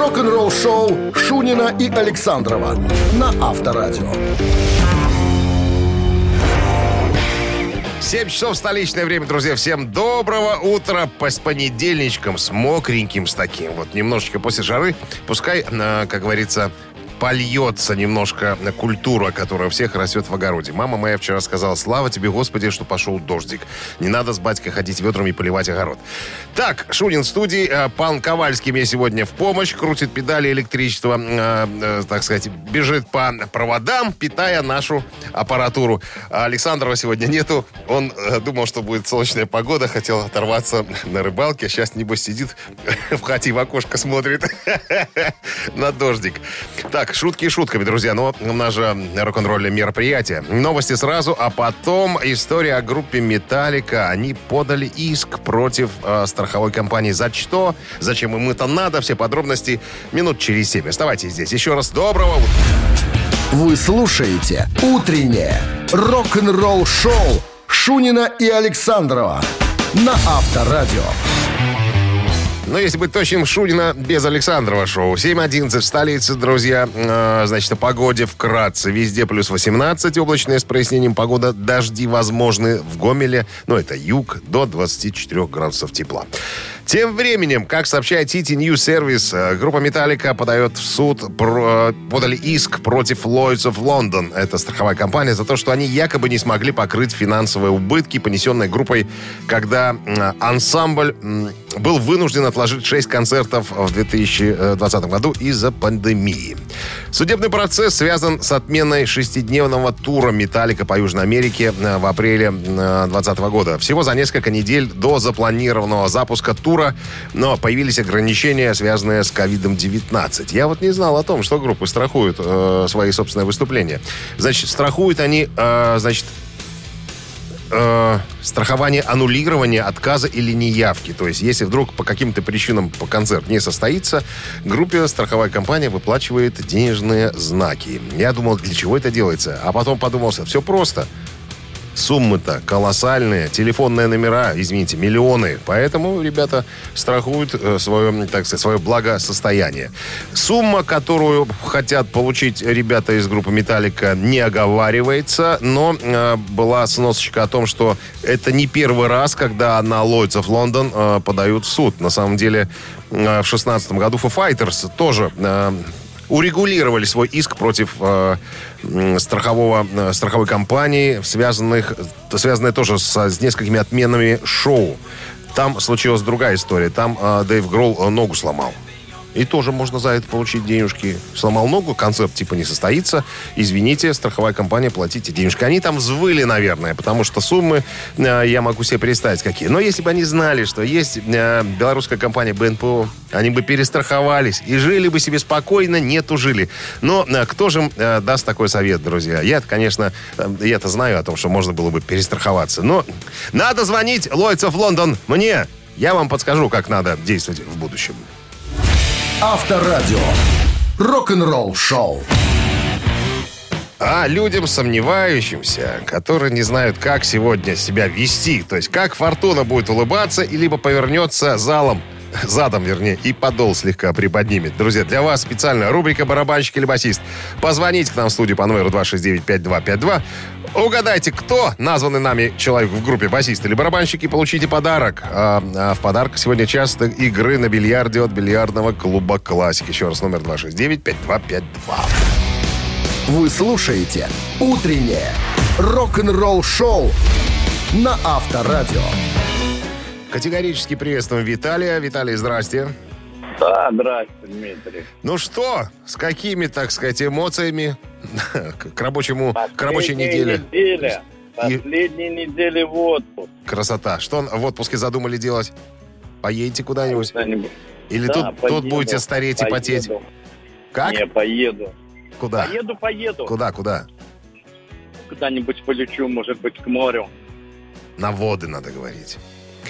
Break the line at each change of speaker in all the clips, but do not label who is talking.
Рок-н-ролл-шоу Шунина и Александрова на Авторадио.
7 часов столичное время, друзья. Всем доброго утра по с понедельничкам, с мокреньким, с таким. Вот немножечко после жары. Пускай, э, как говорится, польется немножко культура, которая у всех растет в огороде. Мама моя вчера сказала, слава тебе, Господи, что пошел дождик. Не надо с батькой ходить ведром и поливать огород. Так, Шунин в студии. Э, Пан Ковальский мне сегодня в помощь. Крутит педали электричества, э, э, так сказать, бежит по проводам, питая нашу аппаратуру. А Александрова сегодня нету. Он э, думал, что будет солнечная погода, хотел оторваться на рыбалке. Сейчас, небось, сидит в хате в окошко смотрит на дождик. Так, шутки шутками, друзья. Но у нас же рок-н-ролльное мероприятие. Новости сразу, а потом история о группе «Металлика». Они подали иск против э, страховой компании. За что? Зачем им это надо? Все подробности минут через семь. Оставайтесь здесь. Еще раз доброго утра.
Вы слушаете «Утреннее рок-н-ролл-шоу» Шунина и Александрова на Авторадио.
Ну, если быть точным, Шунина без Александрова шоу. 7.11 в столице, друзья. Э, значит, о погоде вкратце. Везде плюс 18, облачное с прояснением погода. Дожди возможны в Гомеле. Ну, это юг, до 24 градусов тепла. Тем временем, как сообщает City News Service, э, группа Металлика подает в суд, э, подали иск против Lloyds of London. Это страховая компания за то, что они якобы не смогли покрыть финансовые убытки, понесенные группой, когда э, ансамбль был вынужден отложить 6 концертов в 2020 году из-за пандемии. Судебный процесс связан с отменой шестидневного тура «Металлика» по Южной Америке в апреле 2020 года. Всего за несколько недель до запланированного запуска тура, но появились ограничения, связанные с ковидом-19. Я вот не знал о том, что группы страхуют э, свои собственные выступления. Значит, страхуют они, э, значит, э, страхование аннулирования, отказа или неявки. То есть, если вдруг по каким-то причинам по концерт не состоится, группе страховая компания выплачивает денежные знаки. Я думал, для чего это делается? А потом подумался, все просто. Суммы-то колоссальные, телефонные номера, извините, миллионы. Поэтому ребята страхуют э, свое, так сказать, свое благосостояние. Сумма, которую хотят получить ребята из группы «Металлика», не оговаривается, но э, была сносочка о том, что это не первый раз, когда на of London э, подают в суд. На самом деле, э, в 16 году Foo Fighters тоже э, урегулировали свой иск против э, страхового, э, страховой компании, связанных, связанной тоже с, с несколькими отменами шоу. Там случилась другая история. Там э, Дэйв Гролл э, ногу сломал. И тоже можно за это получить денежки. Сломал ногу, концерт типа не состоится. Извините, страховая компания, платите денежки. Они там взвыли, наверное, потому что суммы э, я могу себе представить какие. Но если бы они знали, что есть э, белорусская компания БНПО, они бы перестраховались и жили бы себе спокойно, не тужили. Но э, кто же э, даст такой совет, друзья? Я, конечно, э, я-то знаю о том, что можно было бы перестраховаться. Но надо звонить of London мне. Я вам подскажу, как надо действовать в будущем.
Авторадио. Рок-н-ролл шоу.
А людям сомневающимся, которые не знают, как сегодня себя вести, то есть как фортуна будет улыбаться и либо повернется залом, задом, вернее, и подол слегка приподнимет. Друзья, для вас специальная рубрика «Барабанщик или басист». Позвоните к нам в студию по номеру 269-5252. Угадайте, кто названный нами человек в группе басист или барабанщик, и получите подарок. А, а в подарок сегодня часто игры на бильярде от бильярдного клуба «Классик». Еще раз, номер 269-5252.
Вы слушаете «Утреннее рок-н-ролл-шоу» на Авторадио.
Категорически приветствуем Виталия. Виталий, здрасте.
Да, здрасте, Дмитрий.
Ну что, с какими, так сказать, эмоциями к рабочему, к рабочей
Последняя
неделе?
неделя.
И-
Последние недели в отпуск.
Красота. Что в отпуске задумали делать? Поедете куда-нибудь? Или
Да,
тут, тут
поеду,
будете стареть и потеть?
поеду.
Как?
Не, поеду.
Куда?
Поеду, поеду.
Куда, куда?
Куда-нибудь полечу, может быть, к морю.
На воды надо говорить.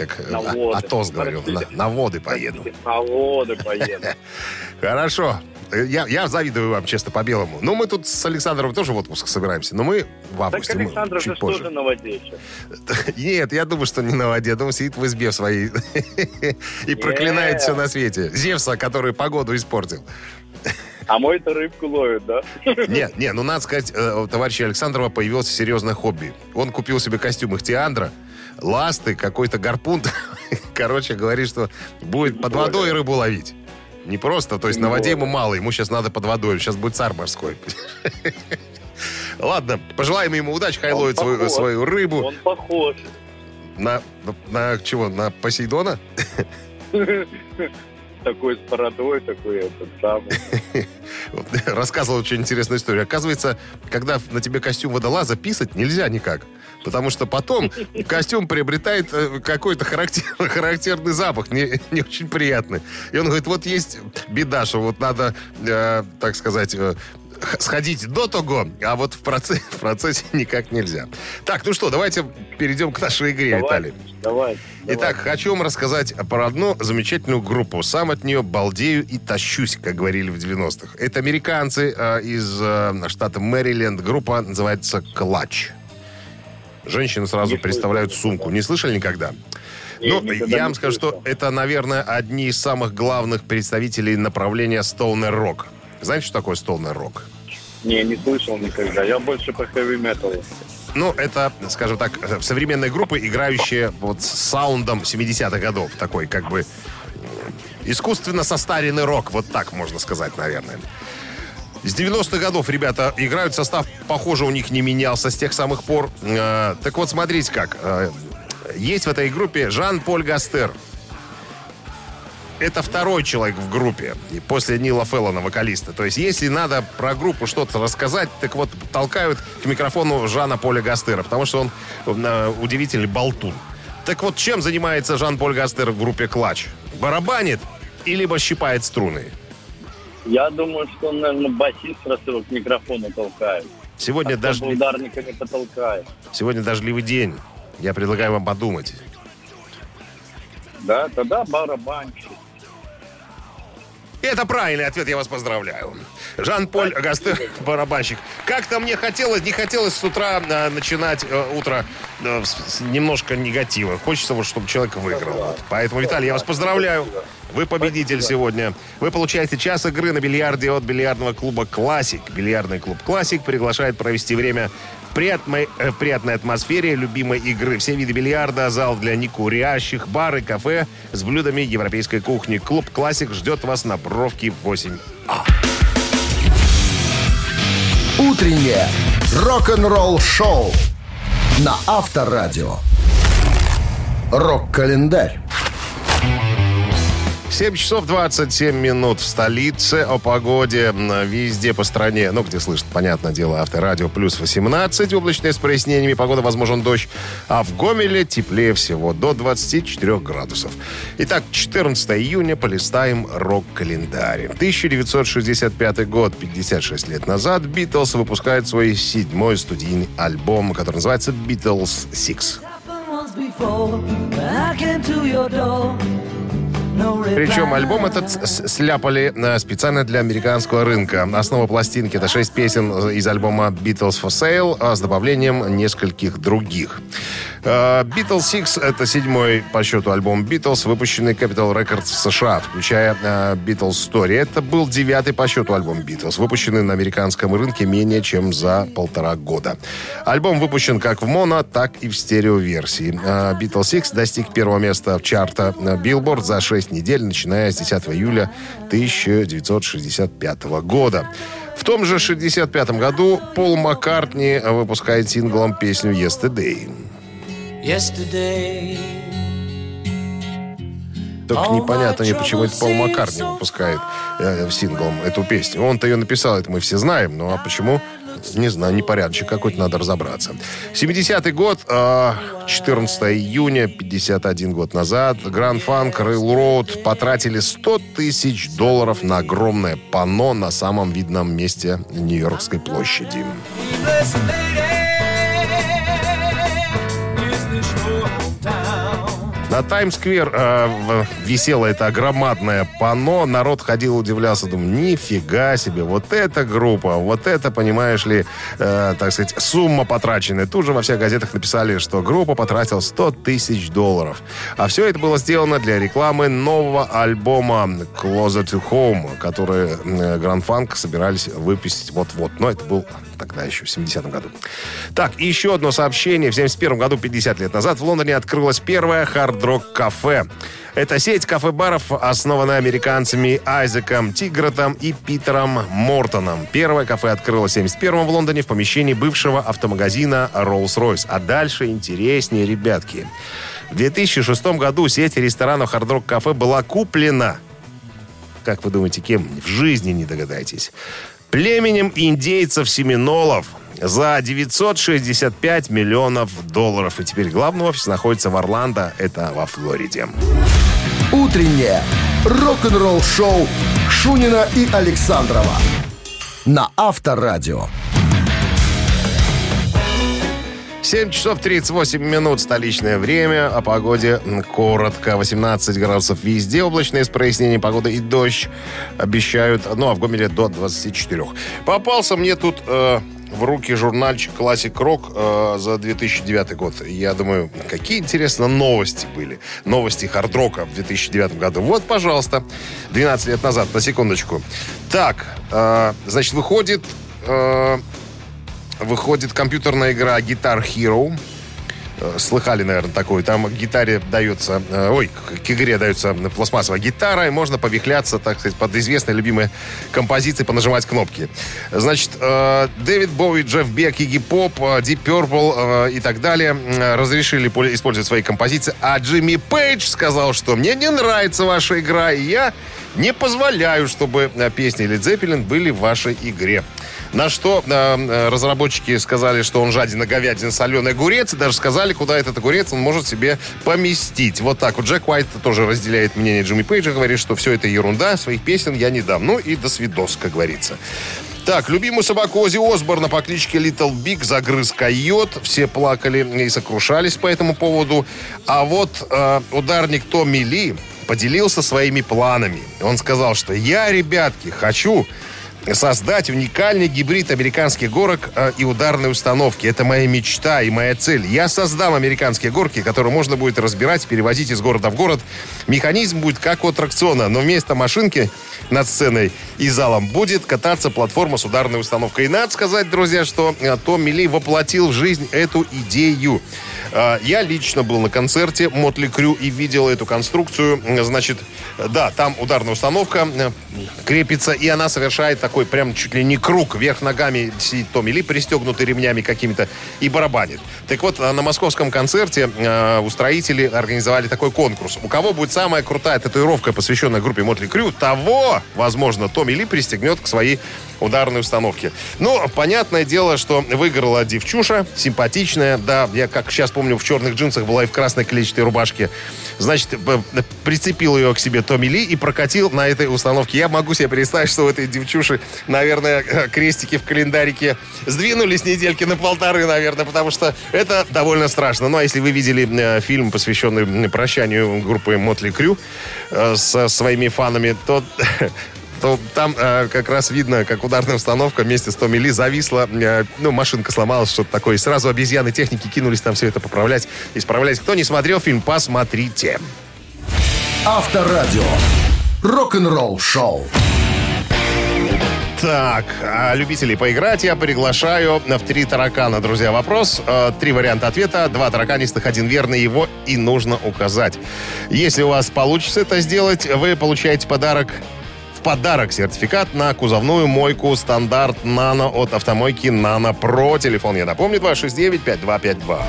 Как
На
А-
воды.
Атос говорил, на, на воды поеду.
На воды поеду.
Хорошо. Я, я завидую вам, честно, по-белому. Ну, мы тут с Александром тоже в отпуск собираемся, но мы в
Так
августе, мы
Александр же тоже на воде сейчас.
Нет, я думаю, что не на воде. Я думаю, сидит в избе своей и проклинает
Нет.
все на свете. Зевса, который погоду испортил.
А мой-то рыбку ловит, да?
Не, не, ну надо сказать, э, у товарища Александрова появилось серьезное хобби. Он купил себе костюм Ихтиандра, ласты, какой-то гарпун. Короче, говорит, что будет под водой рыбу ловить. Не просто, то есть на воде ему мало, ему сейчас надо под водой, сейчас будет царь морской. Ладно, пожелаем ему удачи, хай ловит свою, свою рыбу.
Он похож.
На, на чего, на Посейдона?
Такой с бородой, такой этот самый.
Рассказывал очень интересную историю. Оказывается, когда на тебе костюм водолаза, писать нельзя никак. Потому что потом костюм приобретает э, какой-то характер- характерный запах, не, не очень приятный. И он говорит, вот есть беда, что вот надо, э, так сказать, э, сходить до того, а вот в процессе, в процессе никак нельзя. Так, ну что, давайте перейдем к нашей игре, Виталий.
Давай, давай.
Итак, хочу вам рассказать про одну замечательную группу. Сам от нее балдею и тащусь, как говорили в 90-х. Это американцы э, из э, штата Мэриленд. Группа называется «Клатч». Женщины сразу
Не
представляют
слышал
сумку. Не слышали никогда? Ну, я вам скажу, что это, наверное, одни из самых главных представителей направления стоунер рок. Знаете, что такое стоунер рок?
Не, не слышал никогда. Я больше по хэви металу.
Ну, это, скажем так, современная группа, играющая вот с саундом 70-х годов. Такой, как бы, искусственно состаренный рок. Вот так можно сказать, наверное. С 90-х годов ребята играют, состав, похоже, у них не менялся с тех самых пор. Э, так вот, смотрите как. Э, есть в этой группе Жан-Поль Гастер. Это второй человек в группе, после Нила Феллона, вокалиста. То есть, если надо про группу что-то рассказать, так вот, толкают к микрофону Жана Поля Гастера, потому что он э, удивительный болтун. Так вот, чем занимается Жан-Поль Гастер в группе «Клач»? Барабанит и либо щипает струны?
Я думаю, что он, наверное, басист просто его к микрофону толкает.
Сегодня,
А
даже,
ударника не потолкает.
сегодня дождливый день. Я предлагаю вам подумать.
Да, тогда барабанщик.
Это правильный ответ, я вас поздравляю. Жан-Поль Гастер, барабанщик. Как-то мне хотелось, не хотелось с утра э, начинать э, утро э, с, с немножко негатива. Хочется вот, чтобы человек выиграл. Вот. Поэтому, Виталий, я вас поздравляю. Вы победитель сегодня. Вы получаете час игры на бильярде от бильярдного клуба «Классик». Бильярдный клуб «Классик» приглашает провести время приятной, э, приятной атмосфере любимой игры. Все виды бильярда, зал для некурящих, бары, кафе с блюдами европейской кухни. Клуб «Классик» ждет вас на Бровке 8.
Утреннее рок-н-ролл-шоу на Авторадио. Рок-календарь.
7 часов 27 минут в столице. О погоде везде по стране. Ну, где слышит, понятное дело, авторадио плюс 18. Облачное с прояснениями. Погода, возможен дождь. А в Гомеле теплее всего до 24 градусов. Итак, 14 июня полистаем рок-календарь. 1965 год, 56 лет назад, Битлз выпускает свой седьмой студийный альбом, который называется «Beatles Six». Причем альбом этот сляпали э, специально для американского рынка. Основа пластинки — это шесть песен из альбома Beatles for Sale а с добавлением нескольких других. Э, Beatles Six — это седьмой по счету альбом Beatles, выпущенный Capitol Records в США, включая э, Beatles Story. Это был девятый по счету альбом Beatles, выпущенный на американском рынке менее чем за полтора года. Альбом выпущен как в моно, так и в стереоверсии. Beatles Six достиг первого места в чарта Billboard за 6 недель, начиная с 10 июля 1965 года. В том же 65 году Пол Маккартни выпускает синглом песню «Yesterday».
Yesterday.
Только непонятно мне, почему это Пол Маккартни выпускает э, синглом эту песню. Он-то ее написал, это мы все знаем, ну а почему? Не знаю, непорядочек какой-то, надо разобраться. 70-й год, э, 14 июня, 51 год назад, Grand Funk Railroad потратили 100 тысяч долларов на огромное панно на самом видном месте Нью-Йоркской площади. На Таймс-сквер э, висело это громадное панно. Народ ходил, удивлялся, думал, нифига себе, вот эта группа, вот это, понимаешь ли, э, так сказать, сумма потраченная. Тут же во всех газетах написали, что группа потратила 100 тысяч долларов. А все это было сделано для рекламы нового альбома Closer to Home, который э, Grand Funk собирались выпустить вот-вот. Но это был тогда еще, в 70-м году. Так, еще одно сообщение. В 71 году, 50 лет назад, в Лондоне открылось первое хард-рок-кафе. Это сеть кафе-баров, основанная американцами Айзеком Тигратом и Питером Мортоном. Первое кафе открылось в 71 в Лондоне в помещении бывшего автомагазина Rolls-Royce. А дальше интереснее, ребятки. В 2006 году сеть ресторанов Hard Rock Кафе была куплена. Как вы думаете, кем? В жизни не догадаетесь. Племенем индейцев-семинолов за 965 миллионов долларов. И теперь главный офис находится в Орландо, это во Флориде.
Утреннее рок-н-ролл-шоу Шунина и Александрова на Авторадио.
7 часов 38 минут столичное время. О погоде коротко. 18 градусов везде. Облачные с прояснением погоды и дождь обещают. Ну, а в Гомеле до 24. Попался мне тут э, в руки журнальчик Classic Rock э, за 2009 год. Я думаю, какие, интересно, новости были. Новости хардрока в 2009 году. Вот, пожалуйста, 12 лет назад, на секундочку. Так, э, значит, выходит... Э, выходит компьютерная игра Guitar Hero. Слыхали, наверное, такую. Там гитаре дается... э, Ой, к игре дается пластмассовая гитара, и можно повихляться, так сказать, под известной любимой композицией, понажимать кнопки. Значит, э, Дэвид Боуи, Джефф Бек, Игги Поп, э, Deep Purple и так далее разрешили использовать свои композиции, а Джимми Пейдж сказал, что мне не нравится ваша игра, и я не позволяю, чтобы песни Led Zeppelin были в вашей игре. На что э, э, разработчики сказали, что он жадина говядина, соленый огурец, и даже сказали, куда этот огурец он может себе поместить. Вот так вот. Джек Уайт тоже разделяет мнение Джимми Пейджа, говорит, что все это ерунда, своих песен я не дам. Ну и до свидос, как говорится. Так, любимую собаку Ози Осборна по кличке Little Big загрыз койот. Все плакали и сокрушались по этому поводу. А вот э, ударник Томми Ли поделился своими планами. Он сказал, что я, ребятки, хочу создать уникальный гибрид американских горок э, и ударной установки. Это моя мечта и моя цель. Я создам американские горки, которые можно будет разбирать, перевозить из города в город. Механизм будет как у аттракциона, но вместо машинки над сценой и залом будет кататься платформа с ударной установкой. И надо сказать, друзья, что э, Томми Ли воплотил в жизнь эту идею. Э, Я лично был на концерте Мотли Крю и видел эту конструкцию. Значит, да, там ударная установка крепится, и она совершает прям чуть ли не круг. Вверх ногами сидит Томми Ли, пристегнутый ремнями какими-то, и барабанит. Так вот, э, на московском концерте э, устроители организовали такой конкурс. У кого будет самая крутая татуировка, посвященная группе Мотли Крю, того, возможно, Томми Ли пристегнет к своей ударной установке. Ну, понятное дело, что выиграла девчуша, симпатичная, да, я как сейчас помню, в черных джинсах была и в красной клетчатой рубашке. Значит, б- прицепил ее к себе Томми Ли и прокатил на этой установке. Я могу себе представить, что у этой девчуши, наверное, крестики в календарике сдвинулись недельки на полторы, наверное, потому что это довольно страшно. Ну, а если вы видели э, фильм, посвященный прощанию группы Мотли Крю э, со своими фанами, то то там э, как раз видно, как ударная установка вместе с Томми Ли зависла. э, ну, машинка сломалась, что-то такое. И сразу обезьяны техники кинулись там все это поправлять, исправлять. Кто не смотрел фильм, посмотрите.
Авторадио. Рок-н-ролл шоу.
Так, а любителей поиграть я приглашаю в три таракана, друзья. Вопрос, э, три варианта ответа, два тараканистых, один верный, его и нужно указать. Если у вас получится это сделать, вы получаете подарок подарок сертификат на кузовную мойку стандарт «Нано» от автомойки «Нано Про». Телефон, я напомню, 269-5252.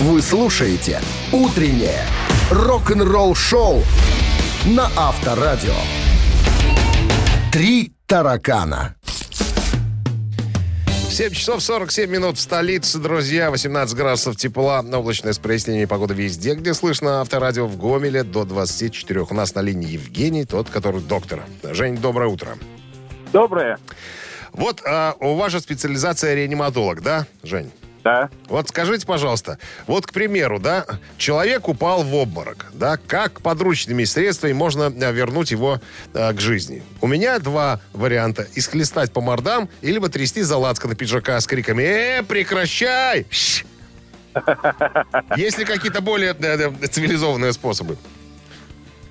Вы слушаете «Утреннее рок-н-ролл шоу» на Авторадио. Три таракана.
7 часов 47 минут в столице, друзья. 18 градусов тепла. Облачное с прояснением погоды везде, где слышно авторадио в Гомеле до 24. У нас на линии Евгений, тот, который доктор. Жень, доброе утро.
Доброе.
Вот а, у вас же специализация реаниматолог, да, Жень?
Да.
Вот скажите, пожалуйста, вот, к примеру, да, человек упал в обморок, да, как подручными средствами можно э, вернуть его э, к жизни? У меня два варианта. Исхлестать по мордам, или трясти за лацканы пиджака с криками «Э, прекращай!» Есть ли какие-то более э, э, цивилизованные способы?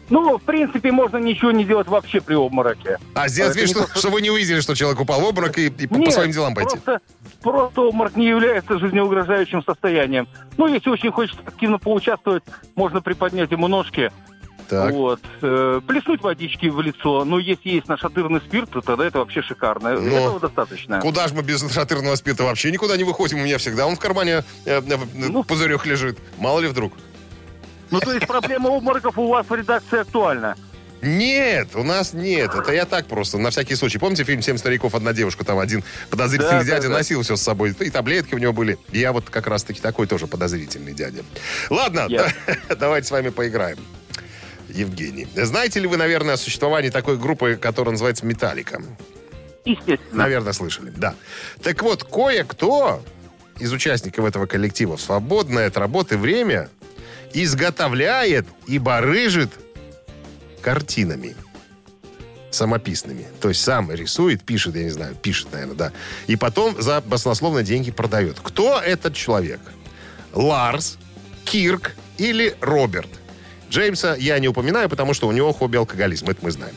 Ну, в принципе, можно ничего не делать вообще при обмороке.
А
Это
вид, что,
то, что-
вы не увидели, что человек упал в обморок и, и по, по
Нет,
своим делам пойти.
Просто, просто обморок не является жизнеугрожающим состоянием. Ну, если очень хочется активно поучаствовать, можно приподнять ему ножки.
Так.
Вот. э, плеснуть водички в лицо. Ну, если есть нашатырный спирт, то тогда это вообще шикарно.
Ну,
Этого достаточно.
Куда же мы без шатырного спирта вообще никуда не выходим? У меня всегда он в кармане э, э,
Ну.
пузырек лежит. Мало ли вдруг.
Ну, то есть проблема обмороков у вас в редакции актуальна.
Нет, у нас нет. Это я так просто, на всякий случай. Помните фильм «Семь стариков, одна девушка»? Там один подозрительный
Да, да,
дядя
да.
носил все с собой. И таблетки у него были. Я вот как раз-таки такой тоже подозрительный дядя. Ладно,
Я.
давайте с вами поиграем. Евгений, знаете ли вы, наверное, о существовании такой группы, которая называется «Металлика»?
Естественно.
Наверное, слышали, да. Так вот, кое-кто из участников этого коллектива в свободное от работы время изготовляет и барыжит картинами самописными. То есть сам рисует, пишет, я не знаю, пишет, наверное, да. И потом за баснословные деньги продает. Кто этот человек? Ларс, Кирк или Роберт? Джеймса я не упоминаю, потому что у него хобби алкоголизм. Это мы знаем.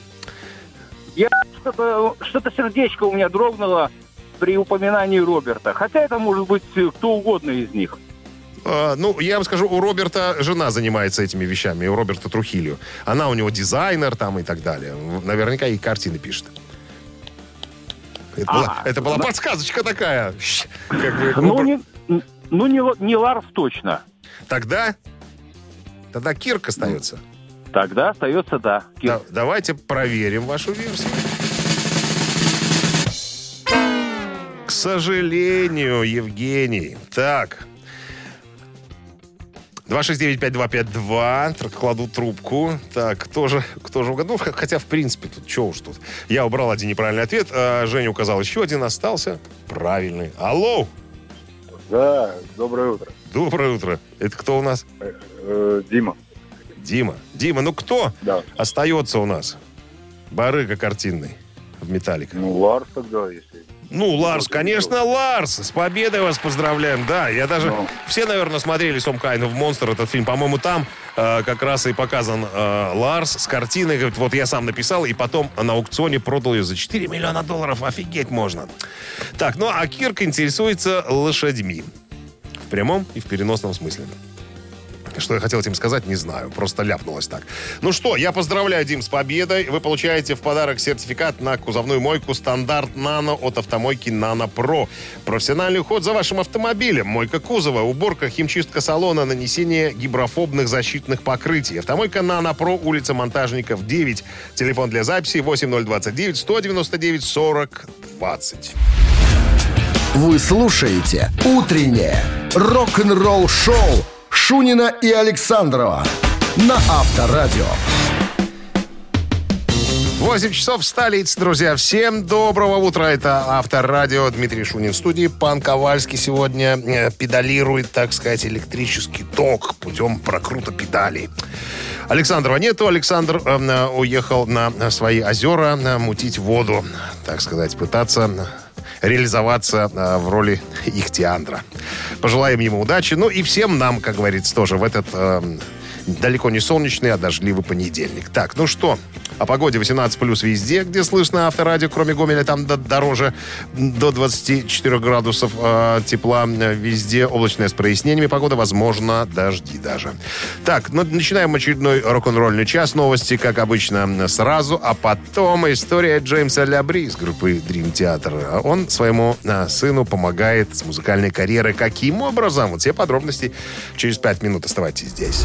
Я что-то, что-то сердечко у меня дрогнуло при упоминании Роберта. Хотя это может быть кто угодно из них.
А, ну, я вам скажу, у Роберта жена занимается этими вещами, у Роберта Трухилью. Она у него дизайнер там и так далее. Наверняка и картины пишет. Это,
А,
была, это была
да.
подсказочка такая. Как бы,
Ну, не, ну не, не Ларс точно.
Тогда, тогда Кирк остается.
Тогда остается да. Кир.
Да- давайте проверим вашу версию. К сожалению, Евгений. Так. 269-5252. Тр- Кладу трубку. Так, кто же, кто же угадал? Х- Хотя, в принципе, тут что уж тут. Я убрал один неправильный ответ, а Женя указал еще один, остался правильный. Алло!
Да, доброе утро.
Доброе утро. Это кто у нас?
Э, Дима.
Дима. Дима, ну кто
Да.
остается у нас? Барыга картинный в металлика.
Ну, Ларс тогда, если...
Ну, Ларс, конечно, Ларс. С победой вас поздравляем. Да, я даже...
Ну.
Все, наверное, смотрели Сом Кайнов «Монстр», этот фильм. По-моему, там э, как раз и показан э, Ларс с картиной. Говорит, вот я сам написал, и потом на аукционе продал ее за 4 миллиона долларов. Офигеть можно. Так, ну, а Кирк интересуется лошадьми. В прямом и в переносном смысле. Что я хотел этим сказать, не знаю. Просто ляпнулось так. Ну что, я поздравляю, Дим, с победой. Вы получаете в подарок сертификат на кузовную мойку стандарт «Нано» от автомойки «Нано Про». Профессиональный уход за вашим автомобилем. Мойка кузова, уборка, химчистка салона, нанесение гиброфобных защитных покрытий. Автомойка «Нано Про», улица Монтажников, 9. Телефон для записи 8029 199 40 20.
Вы слушаете «Утреннее рок-н-ролл-шоу» Шунина и Александрова на Авторадио.
8 часов в столице, друзья. Всем доброго утра. Это Авторадио. Дмитрий Шунин в студии. Пан Ковальский сегодня э, педалирует, так сказать, электрический ток путем прокрута педалей. Александрова нету. Александр э, э, уехал на свои озера э, мутить воду, так сказать, пытаться реализоваться э, в роли Ихтиандра. Пожелаем ему удачи. Ну и всем нам, как говорится, тоже в этот э, далеко не солнечный, а дождливый понедельник. Так, ну что, о погоде 18 плюс везде, где слышно авторадио, кроме Гомеля, там до- дороже до 24 градусов э, тепла везде, облачное с прояснениями погода, возможно, дожди даже. Так, ну, начинаем очередной рок-н-ролльный час. Новости, как обычно, сразу, а потом история Джеймса Лябри из группы Dream Theater. Он своему э, сыну помогает с музыкальной карьерой. Каким образом? Вот все подробности через 5 минут. Оставайтесь здесь.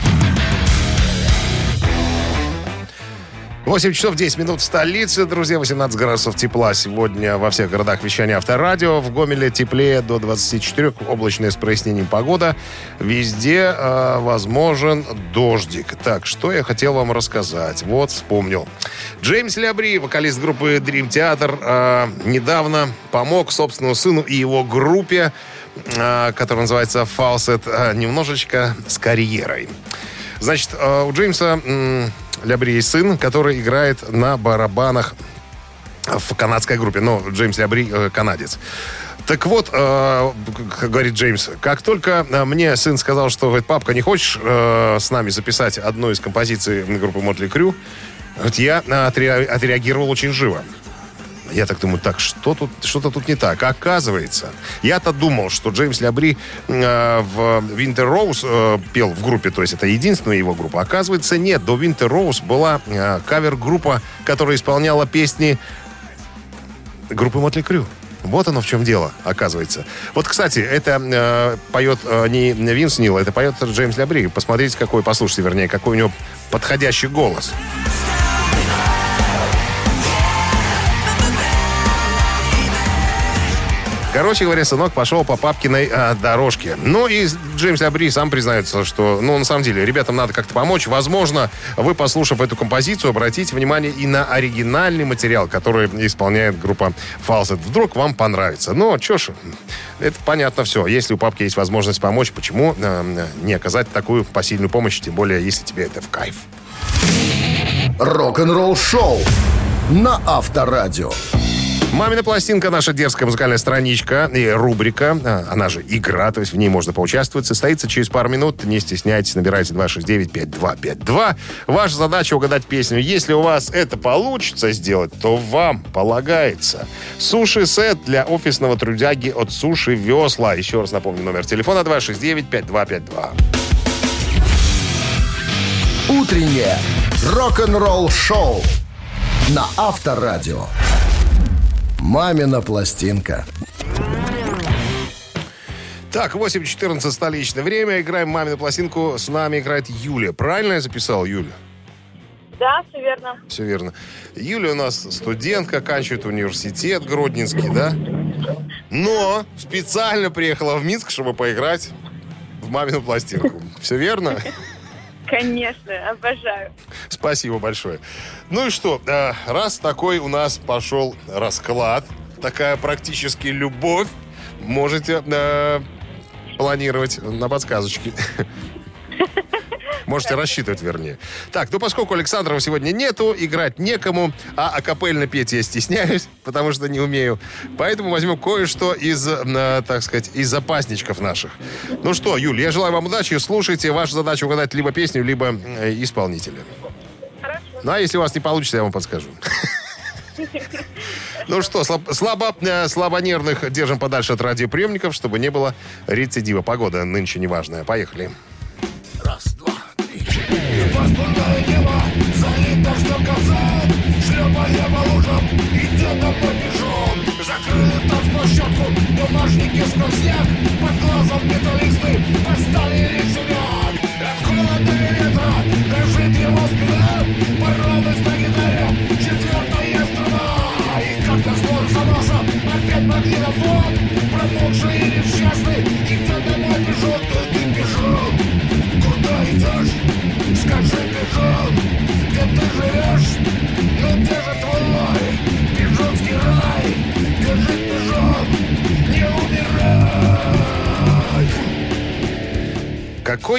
8 часов 10 минут в столице, друзья, 18 градусов тепла сегодня во всех городах вещания Авторадио. В Гомеле теплее до 24, облачная с прояснением погода. Везде э, возможен дождик. Так, что я хотел вам рассказать? Вот, вспомнил. Джеймс Лябри, вокалист группы Dream Theater, э, недавно помог собственному сыну и его группе, э, которая называется Falset, э, немножечко с карьерой. Значит, э, у Джеймса Лябри есть сын, который играет на барабанах в канадской группе. Ну, Джеймс Лябри э, канадец. Так вот, э, говорит Джеймс, как только э, мне сын сказал, что, говорит, папка, не хочешь э, с нами записать одну из композиций группы Мотли Крю, вот я отре- отреагировал очень живо. Я так думаю, так, что тут, что-то тут не так. Оказывается, я-то думал, что Джеймс Лябри э, в Winter Rose э, пел в группе, то есть это единственная его группа. Оказывается, нет. До Winter Rose была э, кавер-группа, которая исполняла песни группы Мотли Крю. Вот оно в чем дело, оказывается. Вот, кстати, это э, поет э, не Винс Нил, это поет Джеймс Лябри. Посмотрите, какой, послушайте, вернее, какой у него подходящий голос. Короче говоря, сынок пошел по папкиной а, дорожке. Ну и Джеймс Лябри сам признается, что, ну, на самом деле, ребятам надо как-то помочь. Возможно, вы, послушав эту композицию, обратите внимание и на оригинальный материал, который исполняет группа Falset. Вдруг вам понравится. Ну, что ж, это понятно все. Если у папки есть возможность помочь, почему э, не оказать такую посильную помощь, тем более, если тебе это в кайф.
Рок-н-ролл шоу на Авторадио.
«Мамина пластинка» — наша дерзкая музыкальная страничка и рубрика, а, она же игра, то есть в ней можно поучаствовать, состоится через пару минут. Не стесняйтесь, набирайте 269-5252. Ваша задача угадать песню. Если у вас это получится сделать, то вам полагается суши-сет для офисного трудяги от Суши Весла. Еще раз напомню, номер телефона 269-5252.
Утреннее рок-н-ролл шоу на Авторадио. «Мамина пластинка».
Так, 8.14 столичное время. Играем «Мамину пластинку». С нами играет Юля. Правильно я записал, Юля?
Да, все верно.
Все верно. Юля у нас студентка, оканчивает университет Гродненский, да? Но специально приехала в Минск, чтобы поиграть в мамину пластинку. Все верно?
Конечно, обожаю.
Спасибо большое. Ну и что, э, раз такой у нас пошел расклад, такая практически любовь, можете э, планировать на подсказочки. Можете рассчитывать, вернее. Так, ну поскольку Александрова сегодня нету, играть некому, а акапельно петь я стесняюсь, потому что не умею. Поэтому возьмем кое-что из, э, так сказать, из запасничков наших. Ну что, Юль, я желаю вам удачи. Слушайте. Ваша задача угадать либо песню, либо э, исполнителя.
Хорошо.
Ну, а если у вас не получится, я вам подскажу. Ну что, слаб- слабо, э, слабонервных держим подальше от радиоприемников, чтобы не было рецидива. Погода нынче неважная. Поехали.
Пасмурное небо залито шлепкозом Шлепая по лужам, идет домой пешом Закрыли танцплощадку, бумажники сквозь снег Под глазом металлисты поставили синяк От холода и ветра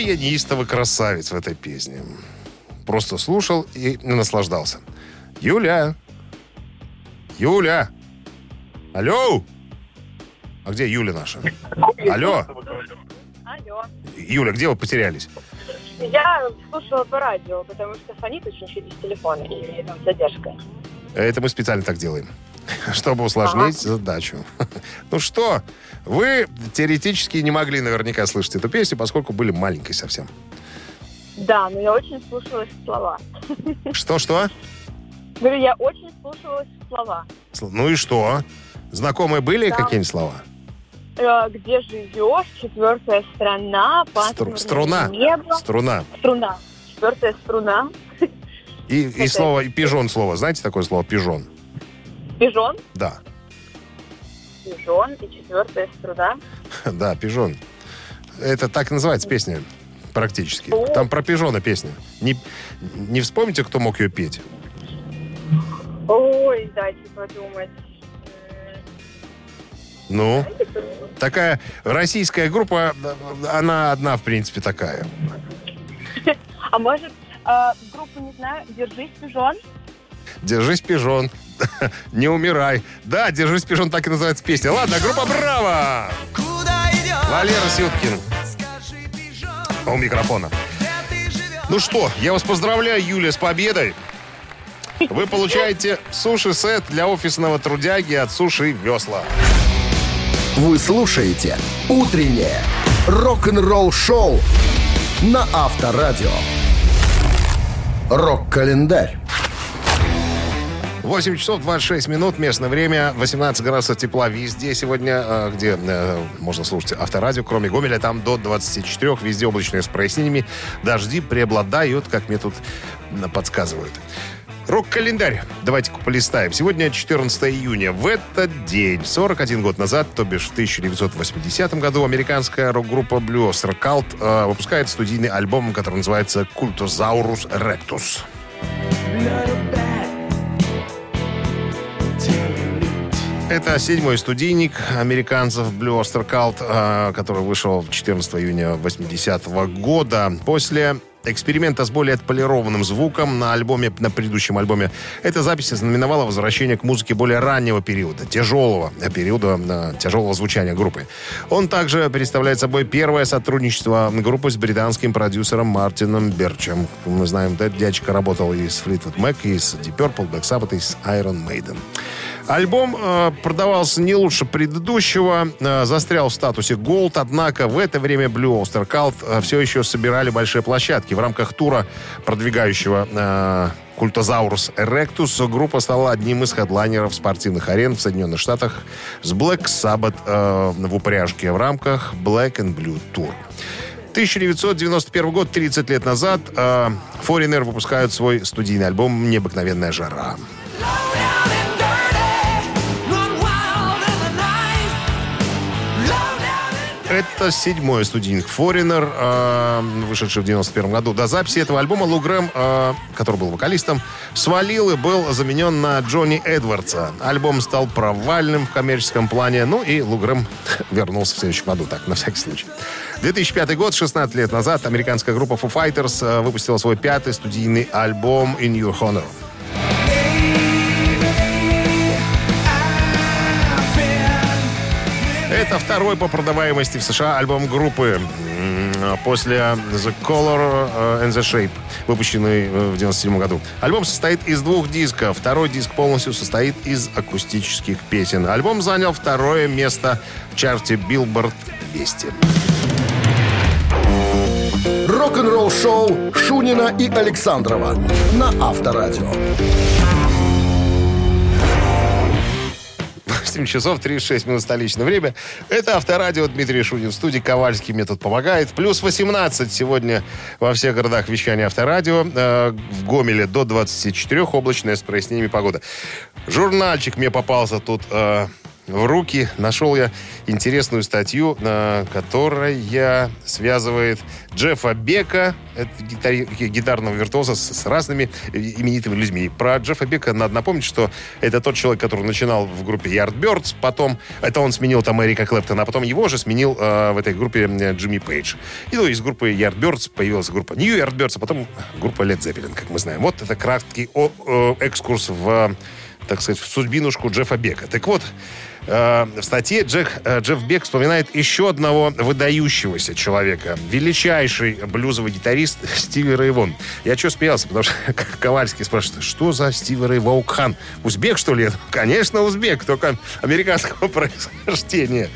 Какой я неистовый красавец в этой песне. Просто слушал и наслаждался. Юля! Юля! Алло! А где Юля наша? Алло!
Алло.
Юля, где вы потерялись?
Я слушала по радио, потому что фонит очень чуть из телефона, и там задержка.
Это мы специально так делаем, чтобы усложнить задачу. Ну что, вы теоретически не могли наверняка слышать эту песню, поскольку были маленькой совсем.
Да, но я очень слушалась слова.
Что-что?
Говорю, я очень слушалась слова.
Сл- Ну и что? Знакомые были
Да.
какие-нибудь слова?
Э, где живешь? Четвертая страна,
Стру- Струна.
небо.
Струна.
Струна. Четвертая струна.
И, и слово, и пижон слово. Знаете такое слово пижон?
Пижон,
Да.
пижон и четвертое с труда.
Да, пижон. Это так и называется песня практически. Там про пижона песня. Не, не вспомните, кто мог ее петь?
Ой, дайте подумать.
Ну, такая российская группа, она одна, в принципе, такая.
А может, а, группу, не знаю, «Держись, пижон»?
Держись, пижон. Не умирай. Да, держись, пижон, так и называется песня. Ладно, группа Браво! Валера Сюткин. У микрофона. Ну что, я вас поздравляю, Юля, с победой. Вы получаете суши-сет для офисного трудяги от Суши Весла.
Вы слушаете «Утреннее рок-н-ролл-шоу» на Авторадио. Рок-календарь.
8 часов 26 минут, местное время, 18 градусов тепла везде сегодня, э, где э, можно слушать авторадио, кроме Гомеля, там до 24, везде облачные с прояснениями, дожди преобладают, как мне тут подсказывают. Рок-календарь. Давайте-ка полистаем. Сегодня 14 июня. В этот день, 41 год назад, то бишь в 1980 году, американская рок-группа Blue Oyster э, выпускает студийный альбом, который называется «Культозаурус Rectus». Это седьмой студийник американцев Blue Oyster Cult, э, который вышел 14 июня 80 года. После эксперимента с более отполированным звуком на альбоме, на предыдущем альбоме, эта запись знаменовала возвращение к музыке более раннего периода, тяжелого периода, э, тяжелого звучания группы. Он также представляет собой первое сотрудничество группы с британским продюсером Мартином Берчем. Мы знаем, этот дядечка работал и с Fleetwood Mac, и с Deep Purple, Black Sabbath, и с Iron Maiden. Альбом э, продавался не лучше предыдущего, э, застрял в статусе Gold, однако в это время Blue Oyster Cult э, все еще собирали большие площадки. В рамках тура, продвигающего э, Культозаурус группа стала одним из хедлайнеров спортивных арен в Соединенных Штатах с Black Sabbath э, в упряжке в рамках Black and Blue Tour. 1991 год, 30 лет назад, э, Foreigner выпускают свой студийный альбом «Необыкновенная жара». Это седьмой студийник Foreigner, э, вышедший в 91 году. До записи этого альбома Лу Грэм, э, который был вокалистом, свалил и был заменен на Джонни Эдвардса. Альбом стал провальным в коммерческом плане, ну и Лу Грэм вернулся в следующем году, так, на всякий случай. 2005 год, 16 лет назад, американская группа Foo Fighters э, выпустила свой пятый студийный альбом «In Your Honor». Это второй по продаваемости в США альбом группы после The Color э, and the Shape, выпущенный э, в 97 году. Альбом состоит из двух дисков. Второй диск полностью состоит из акустических песен. Альбом занял второе место в чарте Billboard 200.
Рок-н-ролл-шоу Шунина и Александрова на Авторадио.
8 часов 36 минут столичное время. Это Авторадио Дмитрий Шунин. В студии Ковальский мне тут помогает. Плюс 18 сегодня во всех городах вещания Авторадио. Э, в Гомеле до 24 облачная с прояснениями погода. Журнальчик мне попался тут э, в руки. Нашел я интересную статью, которая связывает Джеффа Бека, гитарного виртуоза, с, разными именитыми людьми. Про Джеффа Бека надо напомнить, что это тот человек, который начинал в группе Yardbirds, потом, это он сменил там Эрика Клэптона, а потом его же сменил э, в этой группе э, Джимми Пейдж. И ну, из группы Yardbirds появилась группа New Yardbirds, а потом группа Led Zeppelin, как мы знаем. Вот это краткий э, экскурс в, так сказать, в судьбинушку Джеффа Бека. Так вот, в статье Джек, э, Джефф Бек вспоминает еще одного выдающегося человека. Величайший блюзовый гитарист Стиви Рэй Вон. Я что смеялся, потому что Ковальский спрашивает, что за Стиви Рэй Ваукхан? Узбек, что ли? Конечно, узбек, только американского происхождения.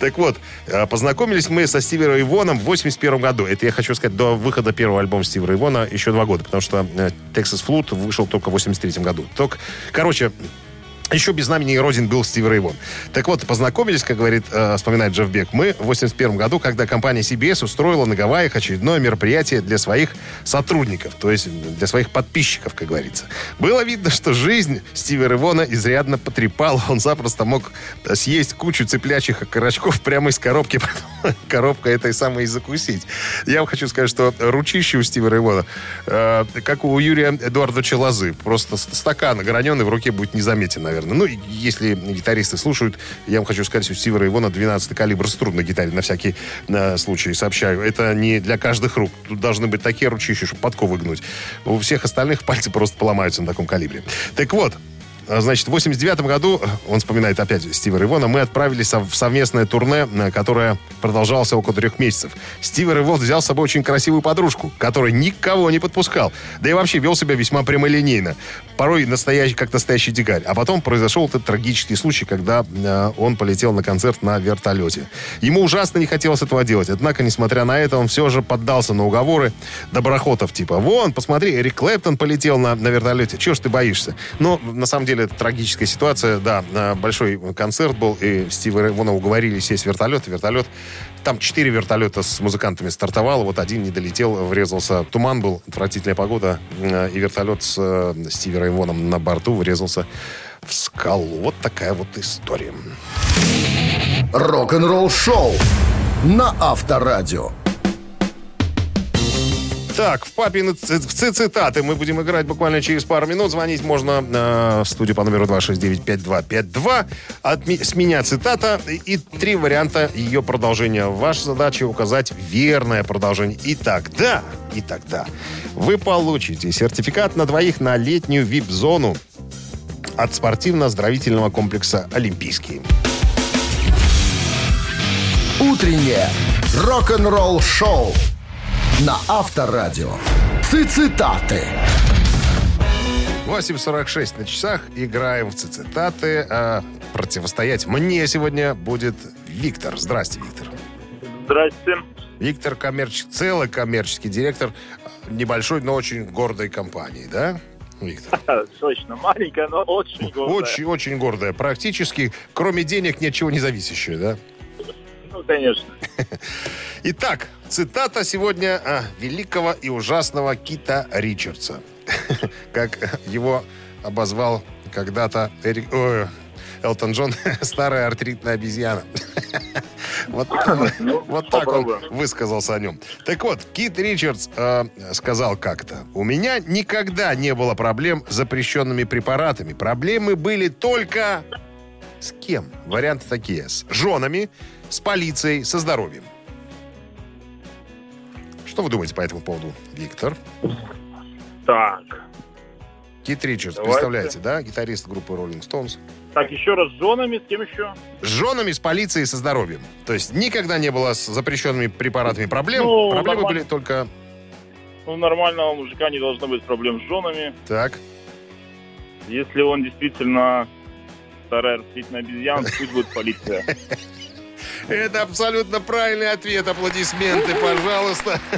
Так вот, э, познакомились мы со Стиви Рэй Воном в 81 году. Это, я хочу сказать, до выхода первого альбома Стиви Рэй Вона еще два года, потому что э, Texas Flute вышел только в 83 году. Только, короче, Еще без знамени Родин был Стив Рейвон. Так вот, познакомились, как говорит, э, вспоминает Джефф Бек, мы в 81 году, когда компания CBS устроила на Гавайях очередное мероприятие для своих сотрудников, то есть для своих подписчиков, как говорится. Было видно, что жизнь Стива Рейвона изрядно потрепала. Он запросто мог съесть кучу цыплячьих окорочков прямо из коробки, потом коробка этой самой и закусить. Я вам хочу сказать, что ручище у Стива Рейвона, э, как у Юрия Эдуардовича Лозы. Просто ст- стакан граненый в руке будет незаметен, наверное. Ну, и если гитаристы слушают, я вам хочу сказать, у Стива Рейвона 12 калибр струн на гитаре, на всякий э, случай сообщаю. Это не для каждых рук. Тут должны быть такие ручища, чтобы подковы гнуть. У всех остальных пальцы просто поломаются на таком калибре. Так вот, Значит, в 89 году, он вспоминает опять Стива Ревона, мы отправились в совместное турне, э, которое продолжалось около трех месяцев. Стив Ревон взял с собой очень красивую подружку, которая никого не подпускал. Да и вообще вел себя весьма прямолинейно. Порой настоящий, как настоящий дикарь. А потом произошел этот трагический случай, когда э, он полетел на концерт на вертолете. Ему ужасно не хотелось этого делать. Однако, несмотря на это, он все же поддался на уговоры доброхотов типа «Вон, посмотри, Эрик Клэптон полетел на, на вертолете. Чего ж ты боишься?» Но, на самом деле, это трагическая ситуация. Да, э, большой концерт был, и Стива Ревона уговорили сесть в вертолет. Вертолет там четыре вертолета с музыкантами стартовало, вот один не долетел, врезался. Туман был, отвратительная погода, э, и вертолет с э, Стиви Рейвоном на борту врезался в скалу. Вот такая вот история.
Рок-н-ролл шоу на Авторадио.
Так, в папины цитаты мы будем играть буквально через пару минут. Звонить можно э, в студию по номеру 269-5252. От ми- с меня цитата и, три варианта ее продолжения. Ваша задача указать верное продолжение. И тогда, и тогда вы получите сертификат на двоих на летнюю вип-зону от спортивно-оздоровительного комплекса «Олимпийский».
Утреннее рок-н-ролл шоу на Авторадио. Цитаты.
8.46 на часах. Играем в цитаты. А противостоять мне сегодня будет Виктор. Здрасте, Виктор.
Здрасте.
Виктор коммерческий, целый коммерческий директор небольшой, но очень гордой компании, да? Виктор.
Точно, маленькая, но очень гордая.
Очень, очень гордая. Практически, кроме денег, ни от чего не зависящая, да?
Ну, конечно.
Итак, цитата сегодня а, великого и ужасного Кита Ричардса. Как его обозвал когда-то Эрик... ой, Элтон Джон, старая артритная обезьяна. Вот, вот так он высказался о нем. Так вот, Кит Ричардс э, сказал как-то, у меня никогда не было проблем с запрещенными препаратами. Проблемы были только с кем? Варианты такие. С женами, с полицией, со здоровьем. Что вы думаете по этому поводу, Виктор?
Так.
Кит Ричардс,
Давайте.
представляете, да? Гитарист группы Rolling Stones.
Так, еще раз с женами, с кем еще?
С женами, с полицией, со здоровьем. То есть никогда не было с запрещенными препаратами проблем.
Ну,
Проблемы
нормально.
были только...
Ну, нормального мужика не должно быть проблем с женами.
Так.
Если он действительно старая растительная обезьяна, пусть будет полиция.
Это абсолютно правильный ответ. Аплодисменты, пожалуйста.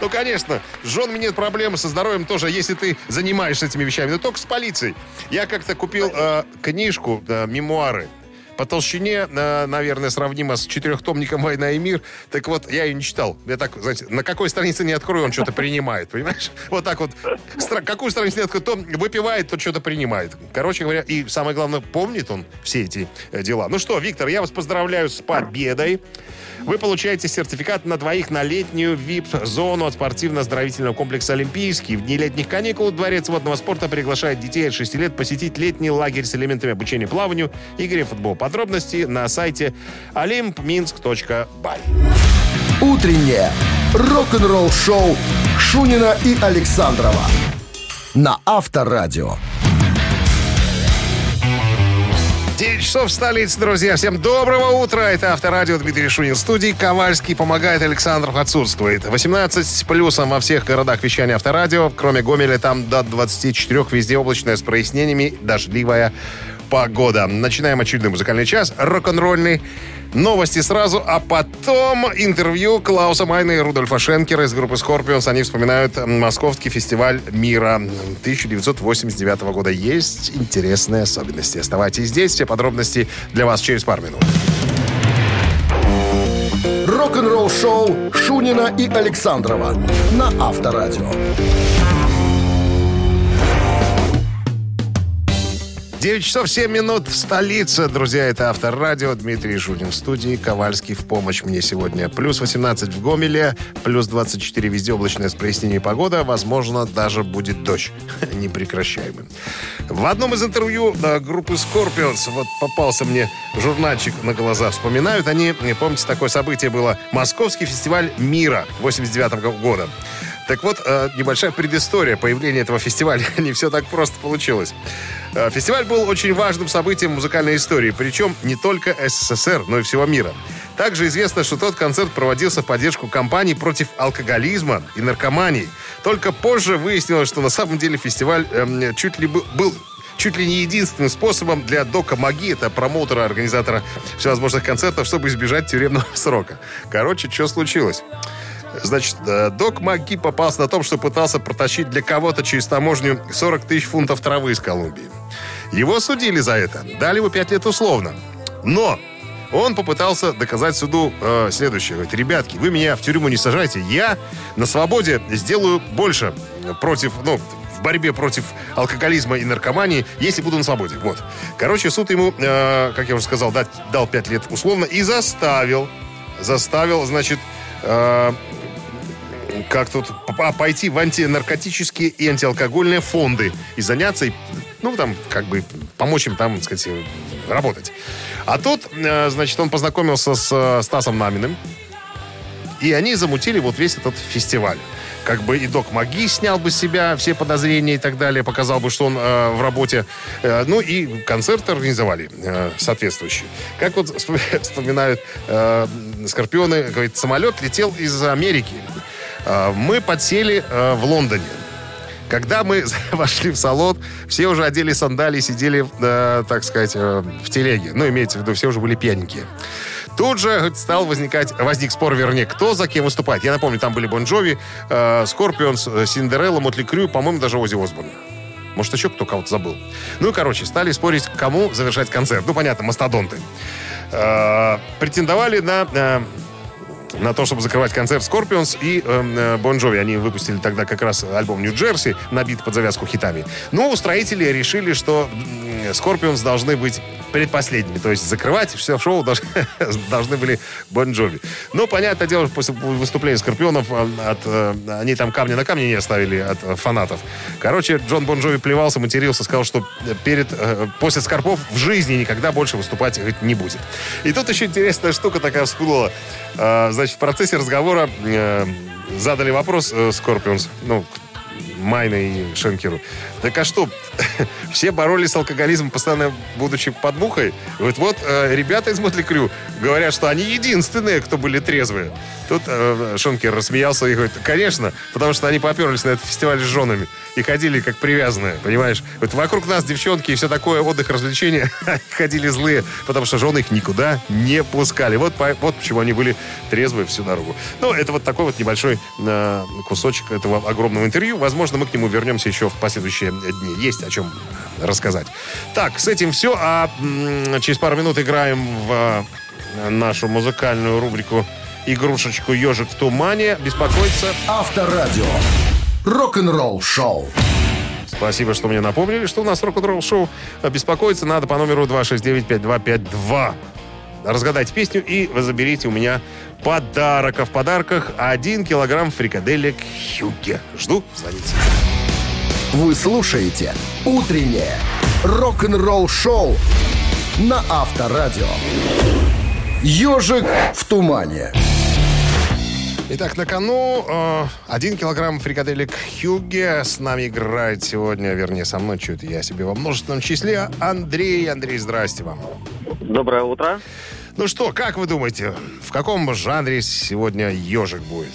Ну, конечно, с женами нет проблем, со здоровьем тоже, если ты занимаешься этими вещами. Но только с полицией. Я как-то купил э, книжку, э, мемуары. По толщине, э, наверное, сравнимо с четырехтомником «Война и мир». Так вот, я ее не читал. Я так, знаете, на какой странице не открою, он что-то принимает, понимаешь? Вот так вот. Какую страницу не открою, то выпивает, то что-то принимает. Короче говоря, и самое главное, помнит он все эти э, дела. Ну что, Виктор, я вас поздравляю с победой. Вы получаете сертификат на двоих на летнюю VIP-зону от спортивно-оздоровительного комплекса «Олимпийский». В дни летних каникул Дворец водного спорта приглашает детей от 6 лет посетить летний лагерь с элементами обучения плаванию игре в футбол. Подробности на сайте olympminsk.by.
Утреннее рок-н-ролл шоу Шунина и Александрова на Авторадио.
9 часов в столице, друзья. Всем доброго утра. Это Авторадио Дмитрий Шунин. В студии Ковальский помогает, Александров отсутствует. 18 с плюсом во всех городах вещания Авторадио. Кроме Гомеля, там до 24 везде облачное с прояснениями, дождливая погода. Начинаем очередной музыкальный час, рок-н-ролльный. Новости сразу, а потом интервью Клауса Майна и Рудольфа Шенкера из группы Scorpions. Они вспоминают Московский фестиваль мира 1989 года. Есть интересные особенности. Оставайтесь здесь. Все подробности для вас через пару минут.
Рок-н-ролл шоу Шунина и Александрова на Авторадио.
9 часов 7 минут в столице. Друзья, это Авторадио. Дмитрий Шунин в студии. Ковальский в помощь мне сегодня. Плюс 18 в Гомеле, плюс 24 везде облачное с прояснением погода. Возможно, даже будет дождь. Непрекращаемый. В одном из интервью э, группы Scorpions вот попался мне журнальчик на глаза. Вспоминают они, помните, такое событие было. Московский фестиваль мира 89 года. Так вот, э, небольшая предыстория появления этого фестиваля. Не все так просто получилось. Э, Фестиваль был очень важным событием музыкальной истории, причем не только СССР, но и всего мира. Также известно, что тот концерт проводился в поддержку кампаний против алкоголизма и наркомании. Только позже выяснилось, что на самом деле фестиваль эм, чуть ли бы- был чуть ли не единственным способом для Дока Маги, это промоутера, организатора всевозможных концертов, чтобы избежать тюремного срока. Короче, что случилось? Значит, э, Док Маги попался на том, что пытался протащить для кого-то через таможню 40 тысяч фунтов травы из Колумбии. Его судили за это. Дали ему 5 лет условно. Но он попытался доказать суду э, следующее. Говорит, ребятки, вы меня в тюрьму не сажайте. Я на свободе сделаю больше против, ну, в борьбе против алкоголизма и наркомании, если буду на свободе. Вот. Короче, суд ему, э, как я уже сказал, дать, дал 5 лет условно и заставил, заставил, значит, э, как тут пойти в антинаркотические и антиалкогольные фонды и заняться, ну, там, как бы, помочь им там, так сказать, работать. А тут, э, значит, он познакомился с э, Стасом Наминым, и они замутили вот весь этот фестиваль. Как бы и Док Маги снял бы себя все подозрения и так далее, показал бы, что он э, в работе. Э, ну и концерты организовали э, соответствующие. Как вот вспом- вспоминают э, Скорпионы, говорит, самолет летел из Америки. Э, мы подсели э, в Лондоне. Когда мы вошли в салон, все уже одели сандалии, сидели, э, так сказать, э, в телеге. Ну, имеется в виду, все уже были пьяненькие. Тут же говорит, стал возникать, возник спор, вернее, кто за кем выступает. Я напомню, там были Bon Jovi, э, Скорпионс, э, Cinderella, Mötley Crüe, по-моему, даже Оззи Осборн. Может, еще кто кого-то забыл. Ну и, короче, стали спорить, кому завершать концерт. Ну, понятно, мастодонты. Э, претендовали на... э, на то, чтобы закрывать концерт Scorpions и Bon Jovi. Они выпустили тогда как раз альбом New Jersey, набит под завязку хитами. Но устроители решили, что Scorpions должны быть предпоследними. То есть закрывать все шоу должны, были Bon Jovi. Но, понятное дело, после выступления Скорпионов э, от, э, они там камня на камне не оставили от э, фанатов. Короче, Джон Бон Джови плевался, матерился, сказал, что перед, э, после Скорпов в жизни никогда больше выступать не будет. И тут еще интересная штука такая всплыла. Э, Значит, в процессе разговора э, задали вопрос э, Скорпионс, ну, Майна и Шенкеру. Так а что, все боролись с алкоголизмом, постоянно будучи под мухой? Говорит, вот э, ребята из Mötley Crüe говорят, что они единственные, кто были трезвые. Тут э, Шенкер рассмеялся и говорит, конечно, потому что они поперлись на этот фестиваль с женами и ходили как привязанные, понимаешь? Вот вокруг нас девчонки и все такое, отдых, развлечения, ходили злые, потому что жены их никуда не пускали. Вот, по- вот почему они были трезвые всю дорогу. Ну, это вот такой вот небольшой э, кусочек этого огромного интервью. Возможно, мы к нему вернемся еще в последующие дни. Есть о чем рассказать. Так, с этим все. А м, через пару минут играем в э, нашу музыкальную рубрику игрушечку «Ежик в тумане». Беспокоиться
Авторадио. Рок-н-ролл шоу.
Спасибо, что мне напомнили, что у нас рок-н-ролл шоу. Беспокоиться надо по номеру 269-5252. Разгадайте песню и вы заберите у меня подарок. А в подарках один килограмм фрикаделек Хюгге. Жду, звоните.
Вы слушаете «Утреннее рок-н-ролл шоу» на Авторадио. «Ежик в тумане».
Итак, на кону э, один килограмм фрикаделек Хюгге. С нами играет сегодня, вернее, со мной, что-то я себе во множественном числе, Андрей. Андрей, здрасте вам.
Доброе утро.
Ну что, как вы думаете, в каком жанре сегодня ежик будет?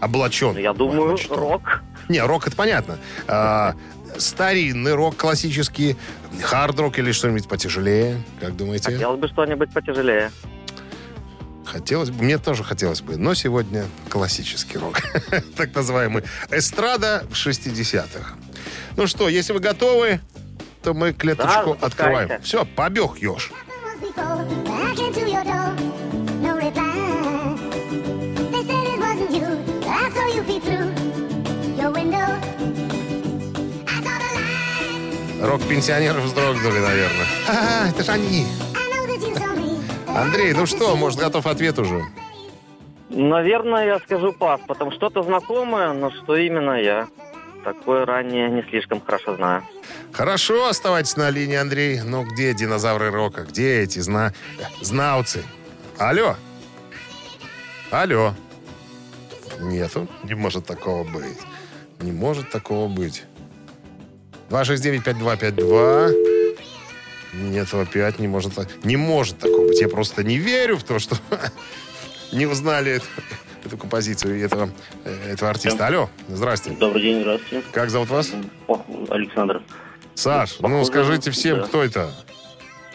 Облачен.
Я думаю,
что?
рок.
Не, рок это понятно. А, старинный рок классический, хард-рок или что-нибудь потяжелее? Как думаете?
Хотелось бы что-нибудь потяжелее.
Хотелось бы, мне тоже хотелось бы, но сегодня классический рок, так называемый эстрада в 60-х. Ну что, если вы готовы, то мы клеточку
Да,
открываем. Все, побег еж.
Light.
Рок-пенсионеры вздрогнули, наверное. А, это же они. Андрей, ну что, может, готов ответ уже?
Наверное, я скажу пас, потому что что-то знакомое, но что именно я такое ранее не слишком хорошо знаю.
Хорошо, оставайтесь на линии, Андрей. Ну, где динозавры рока? Где эти зна... знауцы? Алло? Алло? Нету. Не может такого быть. Не может такого быть. 269-5252. Нету опять, не может... так- Не может такого быть. Я просто не верю в то, что не узнали эту, эту композицию этого, э, этого артиста. Алло, здрасте.
Добрый день, здравствуйте.
Как зовут вас?
Александр.
Саш, ну
Похоже,
скажите всем,
да.
кто это?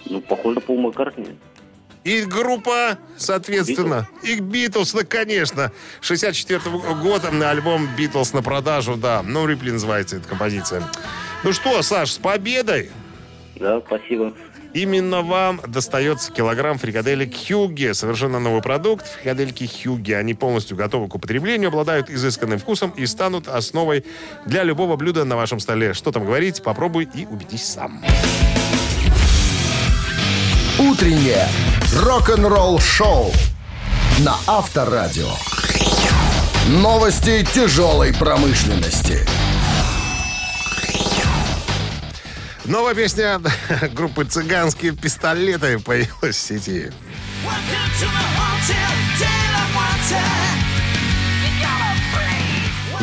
Ну, похоже, Пол Маккартни.
И группа, соответственно, и Битлз, ну, конечно. 64 -го года на альбом Битлз на продажу, да. Ну, Рипли называется эта композиция. Ну что, Саш, с победой!
Да, спасибо.
Именно вам достается килограмм фрикаделек Хьюги. Совершенно новый продукт. Фрикадельки Хьюги. Они полностью готовы к употреблению, обладают изысканным вкусом и станут основой для любого блюда на вашем столе. Что там говорить, попробуй и убедись сам.
Утреннее рок-н-ролл-шоу на Авторадио. Новости тяжелой промышленности.
Новая песня группы «Цыганские пистолеты» появилась в сети.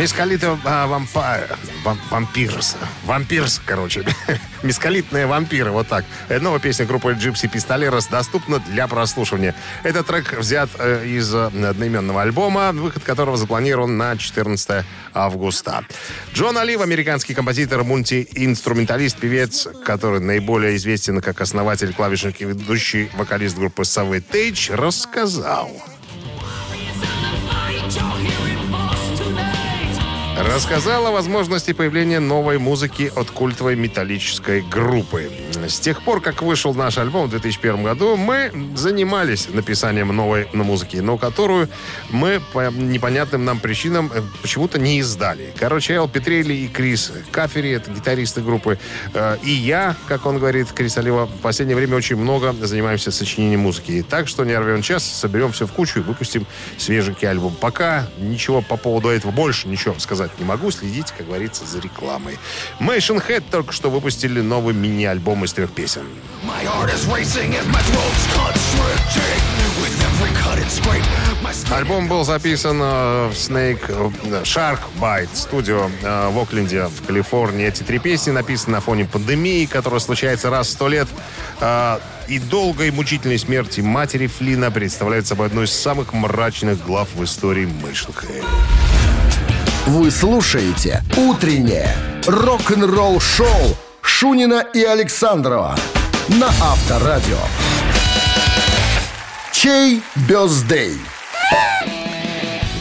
Мискалита а, вампа- вам- вампирс. Вампирс, короче. Мискалитные вампиры, вот так. Э, Новая песня группы Gypsy Пистолерос доступна для прослушивания. Этот трек взят э, из одноименного альбома, выход которого запланирован на 14 августа. Джон Олив, американский композитор, мультиинструменталист, певец, который наиболее известен как основатель, клавишник и ведущий вокалист группы Savage, рассказал. Рассказал о возможности появления новой музыки от культовой металлической группы. С тех пор, как вышел наш альбом в 2001 году, мы занимались написанием новой музыки, но которую мы по непонятным нам причинам э, почему-то не издали. Короче, Эл Петрелли и Крис Кафери, это гитаристы группы, э, и я, как он говорит, Крис Олива, в последнее время очень много занимаемся сочинением музыки. Так что не рвем час, соберем все в кучу и выпустим свеженький альбом. Пока ничего по поводу этого больше ничего сказать не могу. Следить, как говорится, за рекламой. Machine Head только что выпустили новый мини-альбом из трех песен. Альбом был записан э, в Snake э, Shark Bite студио э, в Окленде, в Калифорнии. Эти три песни написаны на фоне пандемии, которая случается раз в сто лет. И долгой мучительной смерти матери Флина представляет собой одну из самых мрачных глав в истории Head.
Вы слушаете «Утреннее рок-н-ролл-шоу» Шунина и Александрова на Авторадио. Чей бездей?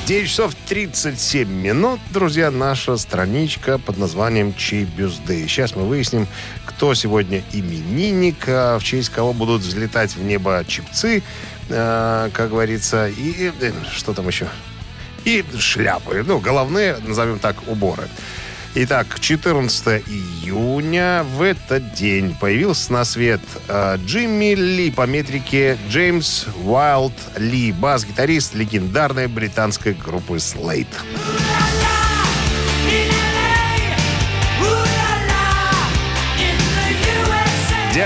9 часов 37 минут, друзья, наша страничка под названием «Чей бюздей». Сейчас мы выясним, кто сегодня именинник, а в честь кого будут взлетать в небо чипцы, э, как говорится, и э, что там еще? И шляпы, ну, головные, назовем так, уборы. Итак, 14 июня в этот день появился на свет э, Джимми Ли по метрике Джеймс Уайлд Ли, бас-гитарист легендарной британской группы Slate.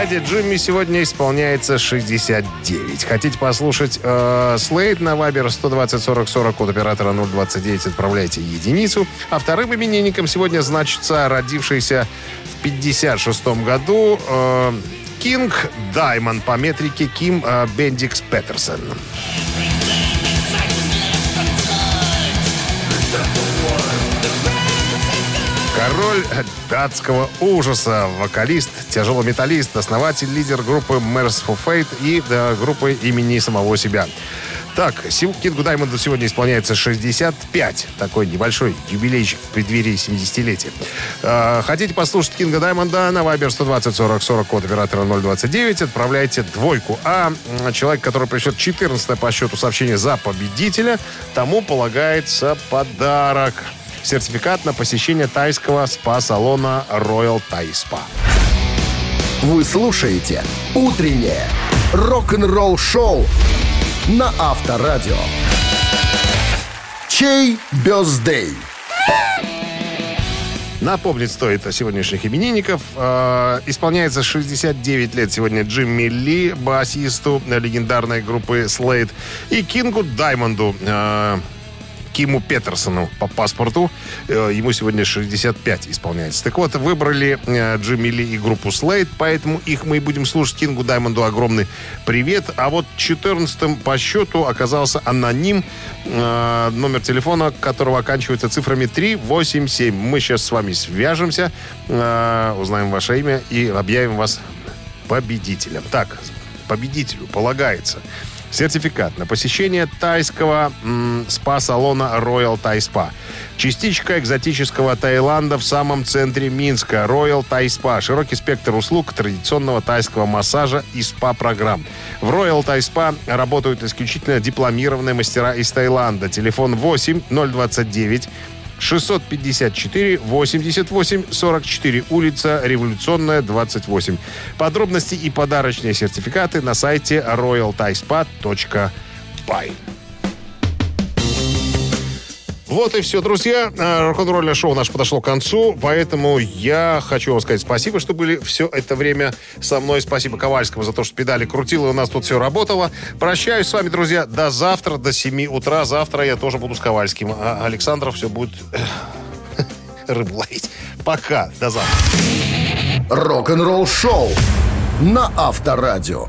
Дяде Джимми сегодня исполняется 69. Хотите послушать э, Слейд на Вайбер 120 40 40 код оператора 029 отправляйте единицу. А вторым именинником сегодня значится родившийся в 56 году э, Кинг Даймонд по метрике Ким э, Бендикс Петерсон. Король датского ужаса, вокалист, тяжелометаллист, основатель, лидер группы Merciful Fate и э, группы имени самого себя. Так, Кингу Даймонду сегодня исполняется 65. Такой небольшой юбилейчик в преддверии 70-летия. Э, хотите послушать Кинга Даймонда на Viber 120 40 40 код оператора 029. Отправляйте двойку. А человек, который пришлет 14 по счету сообщение за победителя, тому полагается подарок. Сертификат на посещение тайского спа-салона Royal Thai Spa.
Вы слушаете «Утреннее рок-н-ролл-шоу» на Авторадио. Чей бездей?
Напомнить стоит о сегодняшних именинников. Э, исполняется 69 лет сегодня Джимми Ли, басисту легендарной группы Slade, и Кингу Даймонду, э, Киму Петерсону по паспорту. Э, ему сегодня 65 исполняется. Так вот, выбрали э, Джимми Ли и группу Slade, поэтому их мы и будем слушать. Кингу Даймонду огромный привет. А вот 14 по счету оказался аноним, э, номер телефона которого оканчивается цифрами 387. Мы сейчас с вами свяжемся, узнаем ваше имя и объявим вас победителем. Так, победителю полагается сертификат на посещение тайского спа-салона Royal Thai Spa. Частичка экзотического Таиланда в самом центре Минска. Royal Thai Spa. Широкий спектр услуг традиционного тайского массажа и спа-программ. В Royal Thai Spa работают исключительно дипломированные мастера из Таиланда. Телефон 8 029 654 88 44. Улица Революционная, 28. Подробности и подарочные сертификаты на сайте royalthaispa.by. Вот и все, друзья. Э, Рок-н-ролльное шоу наше подошло к концу, поэтому я хочу вам сказать спасибо, что были все это время со мной. Спасибо Ковальскому за то, что педали крутил, и у нас тут все работало. Прощаюсь с вами, друзья, до завтра, до 7 утра. Завтра я тоже буду с Ковальским, а Александров все будет рыбу ловить. Пока, до завтра.
Рок-н-ролл-шоу на Авторадио.